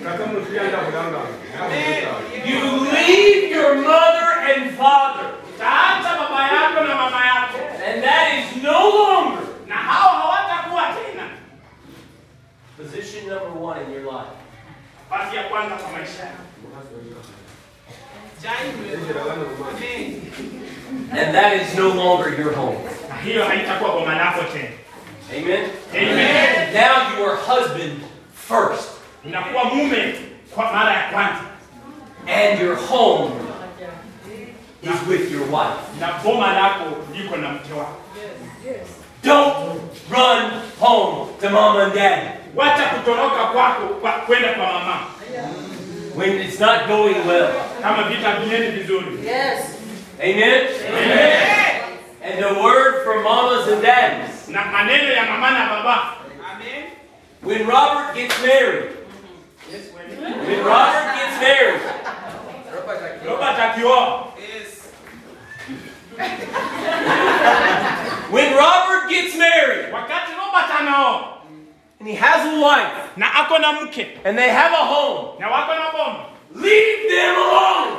Kaka msianda kudanga. You leave your mother and father, utaacha baba yako na mama yako and that is no longer na hao hawatakuwa tena position number one in your life. basi ya kwanza kwa maisha And that is no longer your home. na hiyo haitakuwa boma lako tena Amen. Amen. Now you are husband first, unakuwa mume kwa mara ya kwanza and your home is with your wife. na boma lako liko na mke wako. Don't run home to mama and dad. wacha kutoroka kwako kwa kwenda kwa when it's not going well. kama vita viendi vizuri. Yes. Amen. And the word for mamas and dads. na maneno ya mama na baba. When Robert gets married, when Robert gets married, robert akioa when Robert gets married wakati robert anaoa and he has a wife na ako na mke and they have a home, na wako na leave them alone.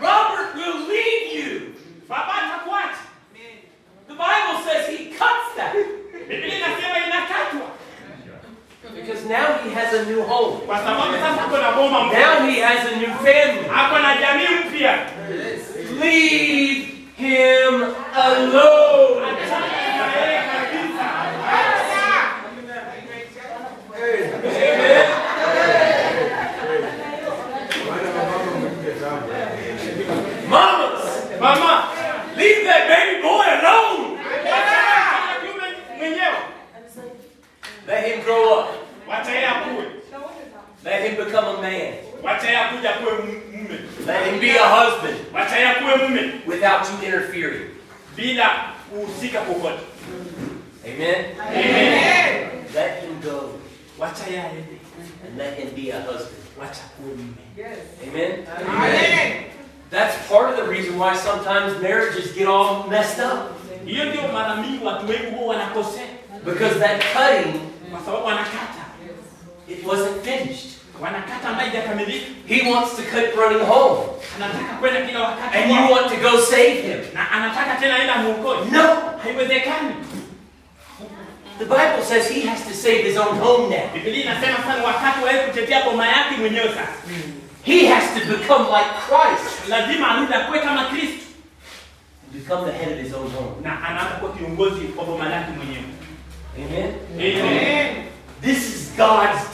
Robert will leave you. baba atakuacha The Bible says he cuts that biblia inasema inakatwa because now he has a new home. kwa sababu sasa ako na boma mpya Now he has a new family. ako na jamii mpya Leave him alone. Achana na yeye kabisa Mwana wa mama mwingine sana. Mamas, mama leave that baby boy alone. Achana na kiume mwenyewe Let him grow up. Wacha yeye akue Let him become a man. wacha yeye akuja akuwe mu- mume Let him be a husband wacha yeye akuwe mume without you interfering. bila kuhusika kokote Amen. Amen. Let him go wacha yeye aende and let him be a husband. wacha kuwe mume Amen. That's part of the reason why sometimes marriages get all messed up. hiyo ndio mara mingi watu wengi huwa wanakosea Because that cutting, kwa sababu wanakata it wasn't finished. wanakata ambayo haijakamilika He wants to cut running home. anataka kwenda kila wakati And you want to go save him. na anataka tena aenda muokozi No. The Bible says he has to save his own home now. biblia inasema sana wakati wawe kutetea boma yake mwenyewe sasa He has to become like Christ. lazima arudi akuwe Become the head of his own home. na anaanza kuwa kiongozi wa boma lake mwenyewe Amen. Amen. This is God's.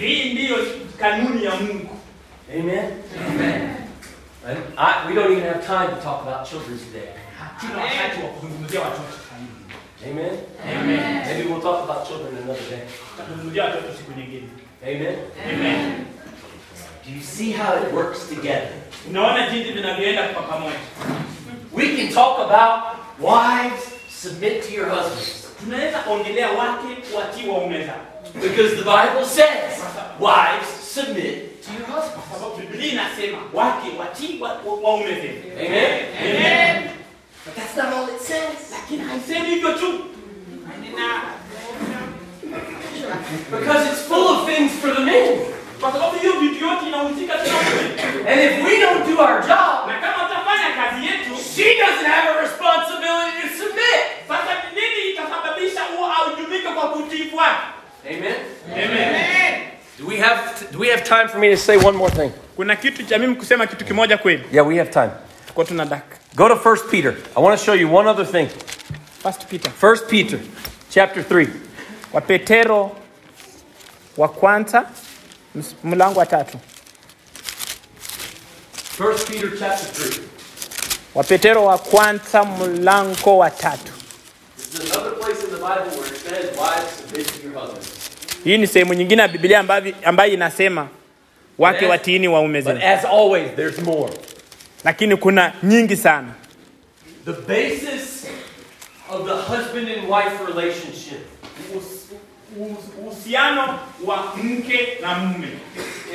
Hii ndiyo kanuni ya mungu Amen. Amen. And I, we don't even have time to talk about children today. hatuna wakati wa kuzungumzia watoto Amen? Amen. Maybe we'll talk about children another day. Tutazungumzia watoto siku nyingine. Amen. Amen. Do you see how it works together? Unaona jinsi vinavyoenda kwa pamoja. We can talk about wives, submit to your husbands. Tunaweza ongelea wake watii waume zao. Because the Bible says, wives, submit to your husbands. Zenu. Amen. Amen. But that's not all it says. Because it's full of things for the men. And if we don't do our job, she doesn't have a responsibility to submit. Sasa nini itasababisha huo aujumike kwa kutii wake? Amen. Amen. Do we have do we have time for me to say one more thing? Kuna kitu cha mimi kusema kitu kimoja kweli. Yeah, we have time. Tuko tuna dakika. Go to 1 Peter. I want to show you one other thing. First Peter. 1 Peter chapter 3. Wa Petero wa kwanza ms- mlango wa tatu. 1 Peter chapter 3. Wa Petero wa kwanza mlango wa tatu. This is another place in the Bible where it says, Wives, submit to your husbands. Hii ni sehemu nyingine ya Biblia ambayo, inasema wake watiini waume But zenu, as always, there's more. lakini kuna nyingi sana. The basis of the husband and wife relationship Uhusiano wa mke na mume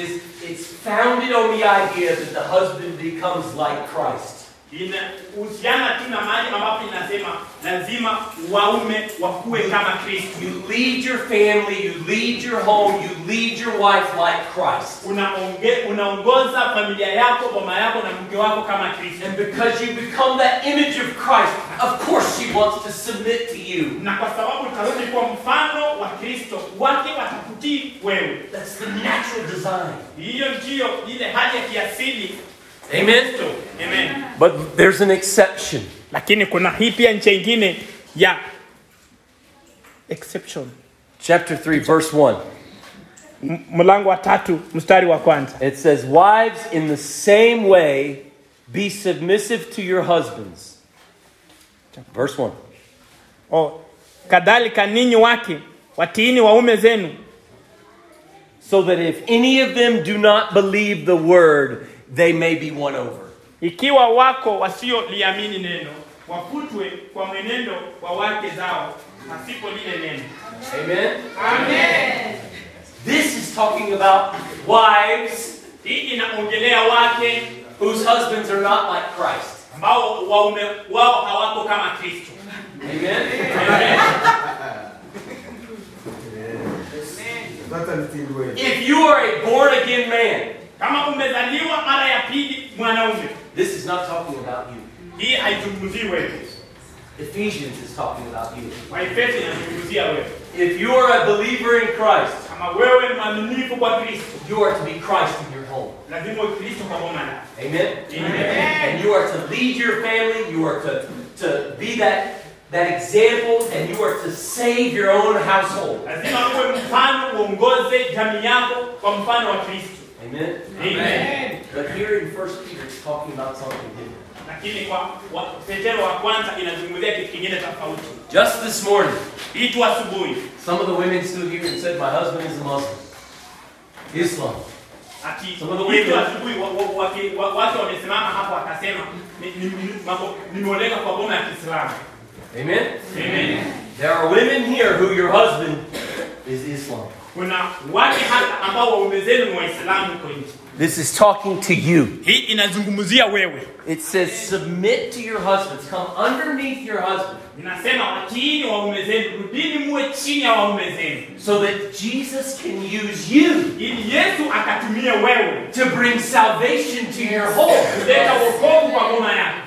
is it's founded on the idea that the husband becomes like Christ. inahusiana tu na mahali ambapo inasema lazima waume wakuwe kama Kristo. You lead your family, you lead your home, you lead your wife like Christ. Unaonge, unaongoza familia yako, boma yako na mke wako kama Kristo. And because you become that image of Christ, of course she wants to submit to you. Na kwa sababu utarudi kwa mfano wa Kristo, wake watakutii wewe. That's the natural design. Hiyo ndiyo ile hali ya kiasili Amen. Amen. But there's an exception. Lakini kuna hii pia njia ingine ya exception. Chapter 3, verse 1. M- Mlango wa tatu mstari wa kwanza. It says, Wives, in the same way, be submissive to your husbands. Verse 1. Oh, kadhalika ninyi wake watiini waume zenu So that if any of them do not believe the word, they may be won over. Ikiwa wako wasioliamini neno wafutwe kwa mwenendo wa wake zao pasipo lile neno. Amen? This is talking about wives Hii inaongelea wake whose husbands are not like Christ. ambao waume wao hawako kama Kristo. Amen? Sasa. If you are a born again man, Kama umezaliwa mara ya pili mwanaume, this is not talking about you. hii haizungumzii wewe. Ephesians is talking about you. Waefeso inazungumzia wewe. If you are a believer in Christ, Kama wewe ni mwaminifu kwa Kristo, you are to be Christ in your home. lazima uwe Kristo kwa boma lako. Amen? Amen. And you are to lead your family, you are to, to be that, that example, and you are to save your own household. Lazima uwe mfano, uongoze jamii yako kwa mfano wa Kristo. Amen? Amen. But here in 1 Peter, it's talking about something different. Lakini kwa Petero wa kwanza inazungumzia kitu kingine tofauti. Just this morning, Hii tu asubuhi some of the women stood here and said, My husband is a Muslim. Islam. ati Some of the hii tu women- asubuhi watu wamesimama hapo kwa boma ya Kiislamu. Amen? Amen. There are women here who your husband is Islam. Kuna wake hata ambao waume Waislamu huko nje. This is talking to you. Hii inazungumzia wewe. It says, Submit to your husbands. Come underneath your husband. Inasema watiini waume zenu, rudini muwe chini ya waume zenu, so that Jesus can use you ili Yesu akatumie wewe to bring salvation to your home. kuleta wokovu kwa boma yako.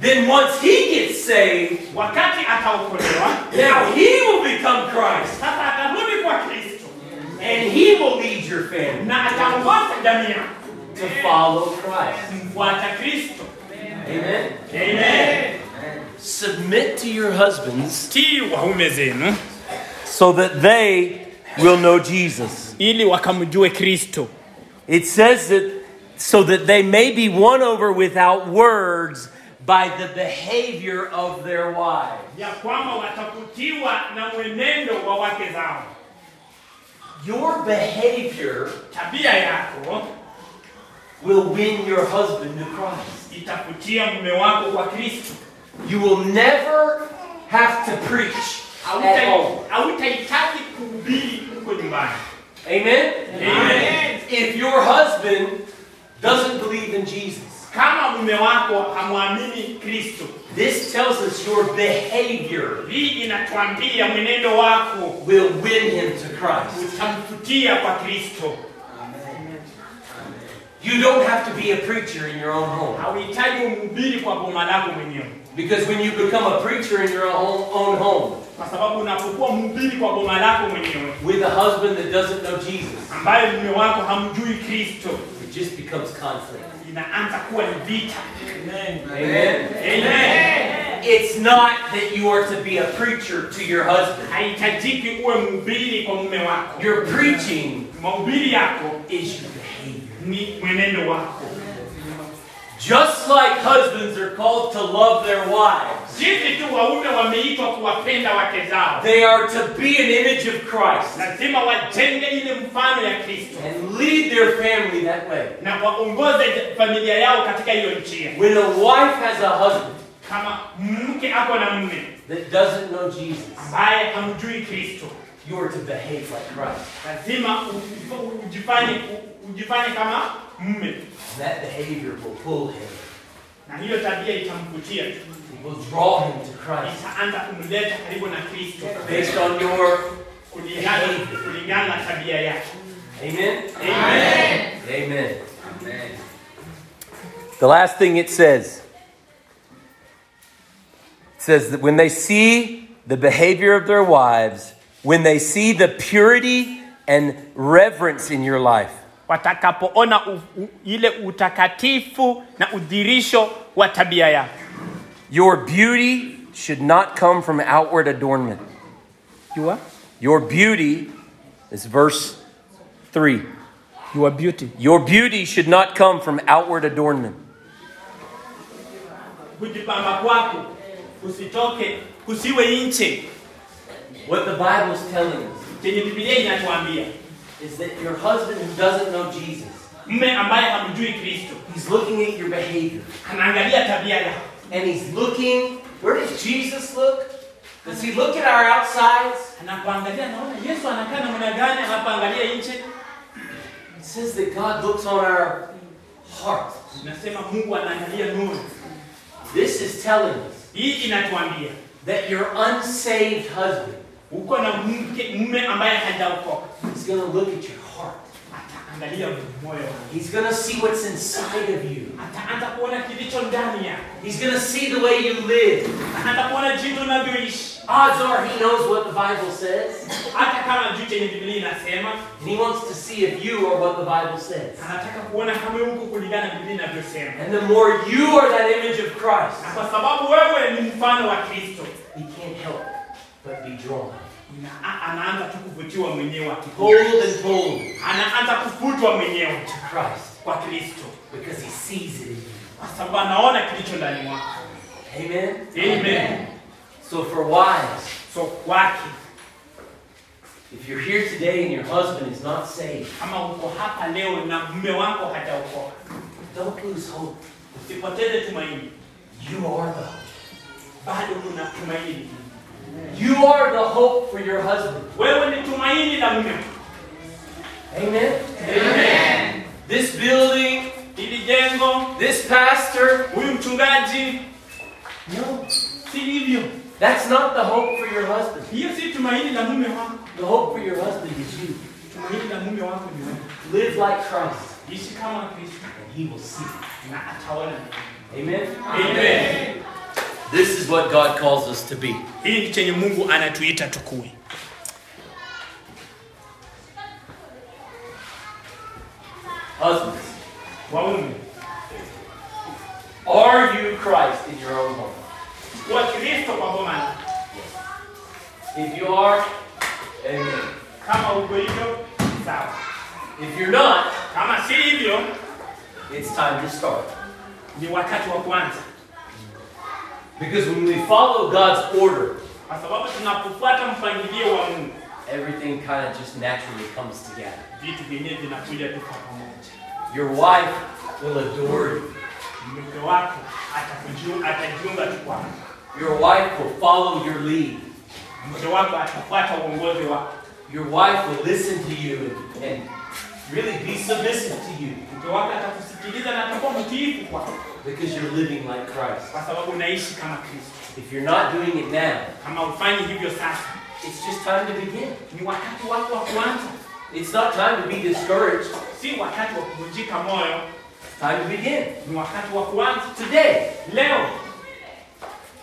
Then once he gets saved, Wakati ataokolewa, now he will become Christ sasa atarudi kwa Kristo and he will lead your family na ataongoza jamii yako to follow Christ. kumfuata Kristo. Amen. Amen. Submit to your husbands Tii waume zenu so that they will know Jesus. ili wakamjue Kristo, It says that so that they may be won over without words by the behavior of their wives. ya kwamba watavutiwa na mwenendo wa wake zao. Your behavior Tabia yako will win your husband to Christ. mume wako kwa You will never have to preach at home. Hautahitaji kuhubiri huko nyumbani. Amen? Amen. If your husband doesn't believe in Jesus, Kama mume wako hamwamini Kristo, this tells us your behavior hii inatuambia mwenendo wako will win him to Christ. utamvutia kwa Kristo. You don't have to be a preacher in your own home. Hauhitaji umhubiri kwa boma lako mwenyewe, Because when you become a preacher in your own, own home kwa sababu unapokuwa mhubiri kwa boma lako mwenyewe with a husband that doesn't know Jesus, ambaye mume wako hamjui Kristo, it just becomes conflict. Inaanza kuwa ni vita. Amen. Amen. It's not that you are to be a preacher to your husband. Haihitajiki uwe mhubiri kwa mume wako. Your preaching Mahubiri yako is your behavior. ni mwenendo wako. Just like husbands are called to love their wives, Jinsi tu waume wameitwa kuwapenda wake zao, they are to be an image of Christ lazima wajenge ile mfano ya Kristo and lead their family that way. na waongoze familia yao katika hiyo njia. When a wife has a husband Kama mke ako na mume that doesn't know Jesus, ambaye hamjui Kristo, you are to behave like Christ. Mume, That behavior will pull him. na hiyo tabia itamvutia tu, It will draw him to Christ itaanza kumleta karibu na Kristo based on your kulingana kulingana na tabia yake. Amen. Amen. Amen. The last thing it says it says that when they see the behavior of their wives, when they see the purity and reverence in your life, watakapoona u, u, ile utakatifu na udhirisho wa tabia yako. your beauty should not come from outward adornment. Your, Your beauty is verse 3. your beauty. Your beauty should not come from outward adornment. Kujipamba kwako usitoke kusiwe nche. What the Bible is telling us Chenye Biblia inatuambia is that your husband who doesn't know Jesus, mme ambaye hamjui Kristo he's looking at your behavior. anaangalia tabia yako, And he's looking, where does Jesus look? Does he look at our outsides? anapoangalia naona Yesu anakaa namna gani, anapoangalia nche It says that God looks on our heart. nasema Mungu anaangalia nuru. This is telling us Hii inatuambia that your unsaved husband uko na mke mume ambaye hajaokoka, is going to look at your heart. ataangalia moyo wako, He's going to see what's inside of you. ataanza kuona kilicho ndani yako, He's going to see the way you live. ataanza kuona jinsi unavyoishi. Odds are he knows what the Bible says. hata kama juu chenye Biblia inasema, And he wants to see if you are what the Bible says. anataka kuona kama huko kulingana na Biblia inavyosema, And the more you are that image of na Christ, kwa sababu wewe ni mfano wa Kristo, he can't help but be drawn. anaanza tu kuvutiwa mwenyewe, Pulled and pulled anaanza kuvutwa mwenyewe to Christ kwa Kristo, because he sees it in you. kwa sababu anaona kilicho ndani mwako. Amen? Amen. So for wives, So kwake, if you're here today and your husband is not saved, kama uko hapa leo na mume wako hajaokoka, don't lose hope. You are the hope. Bado kuna tumaini. You are the hope for your husband. Wewe ni tumaini la mume. Amen? Amen. This building, Hili jengo, this pastor, huyu mchungaji, no, si hivyo. that's not the hope for your husband. Hiyo si tumaini la mume wako. The hope for your husband is you. Tumaini la mume wako ni wewe. Live like Christ, Ishi kama Kristo and he will see. na ataona. Amen? Amen. This is what God calls us to be. Hii ni chenye Mungu anatuita tukue. Husbands, Waume, are you Christ in your own home? wa Kristo kwa boma. If you are, amen. Kama uko hivyo, sawa. If you're not, Kama si hivyo, it's time to start. ni wakati wa kuanza. Because when we follow God's order, kwa sababu tunapofuata mpangilio wa Mungu everything kind of just naturally comes together. vitu vyenyewe vinakuja tu kwa pamoja. Your wife will adore you. Mke wako atakujiu- atajiunga tu kwako, Your wife will follow your lead. mke wako atafuata uongozi wako, Your wife will listen to you and, and really be submissive to you mke wako atakusikiliza na atakuwa mtiifu kwako, because you're living like Christ. kwa sababu unaishi kama Kristo. If you're not doing it now, Kama ufanyi hivyo sasa, it's just time to begin. ni wakati wako wa kuanza, It's not time to be discouraged. si wakati wa kuvunjika moyo, It's time to begin. ni wakati wa kuanza Today. leo.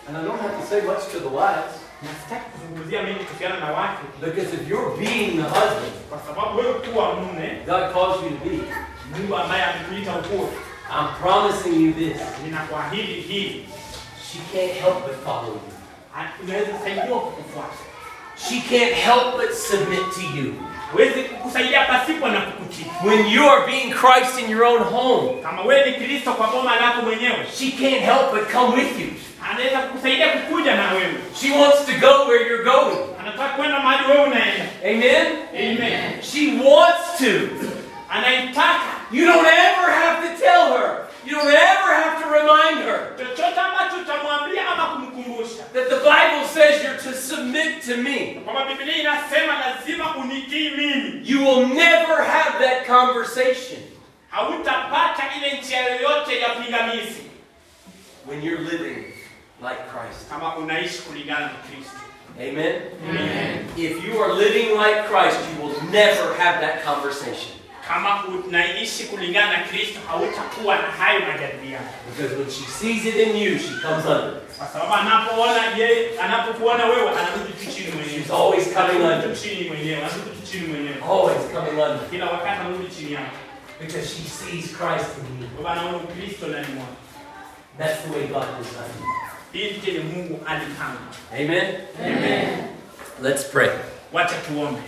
And I don't have to say much to the wives Na sitaki kuzungumzia mengi kuhusiana na wake, because if you're being the husband kwa sababu wewe kuwa mume, God calls you to be, Mungu ambaye amekuita ukue, I'm promising you this. ninakuahidi hii, She can't help but follow you. unaweza saidiwa kukufuata, She can't help but submit to you. huwezi kukusaidia pasipo na kukutii. When you are being Christ in your own home, Kama wewe ni Kristo kwa boma lako mwenyewe, she can't help but come with you. anaweza kukusaidia kukuja na wewe, She wants to go where you're going. anataka kwenda mahali wewe unaenda. Amen? Amen. She wants to. Anaitaka You don't ever have to tell her. You don't ever have to remind her chochote ambacho utamwambia ama kumkumbusha that the Bible says you're to submit to me. kwamba Biblia inasema lazima unitii mimi. You will never have that conversation Hautapata ile njia yoyote ya pingamizi when you're living like Christ. kama unaishi kulingana na Kristo. Amen? If you are living like Christ, you will never have that conversation. Kama unaishi kulingana na Kristo, hautakuwa na hayo majadiliano, Because when she sees it in you, she comes under. kwa sababu anapoona yeye, anapokuona wewe, tu chini mwenyewe, She's always coming under. chini mwenyewe, anarudi tu chini mwenyewe, Always coming under. kila wakati anarudi chini yako, Because she sees Christ in you. kwa sababu anaona Kristo ndani mwako. That's the way God designed you. Hii ndiyo Mungu alipanga. Amen? Amen. Let's pray. Wacha tuombe.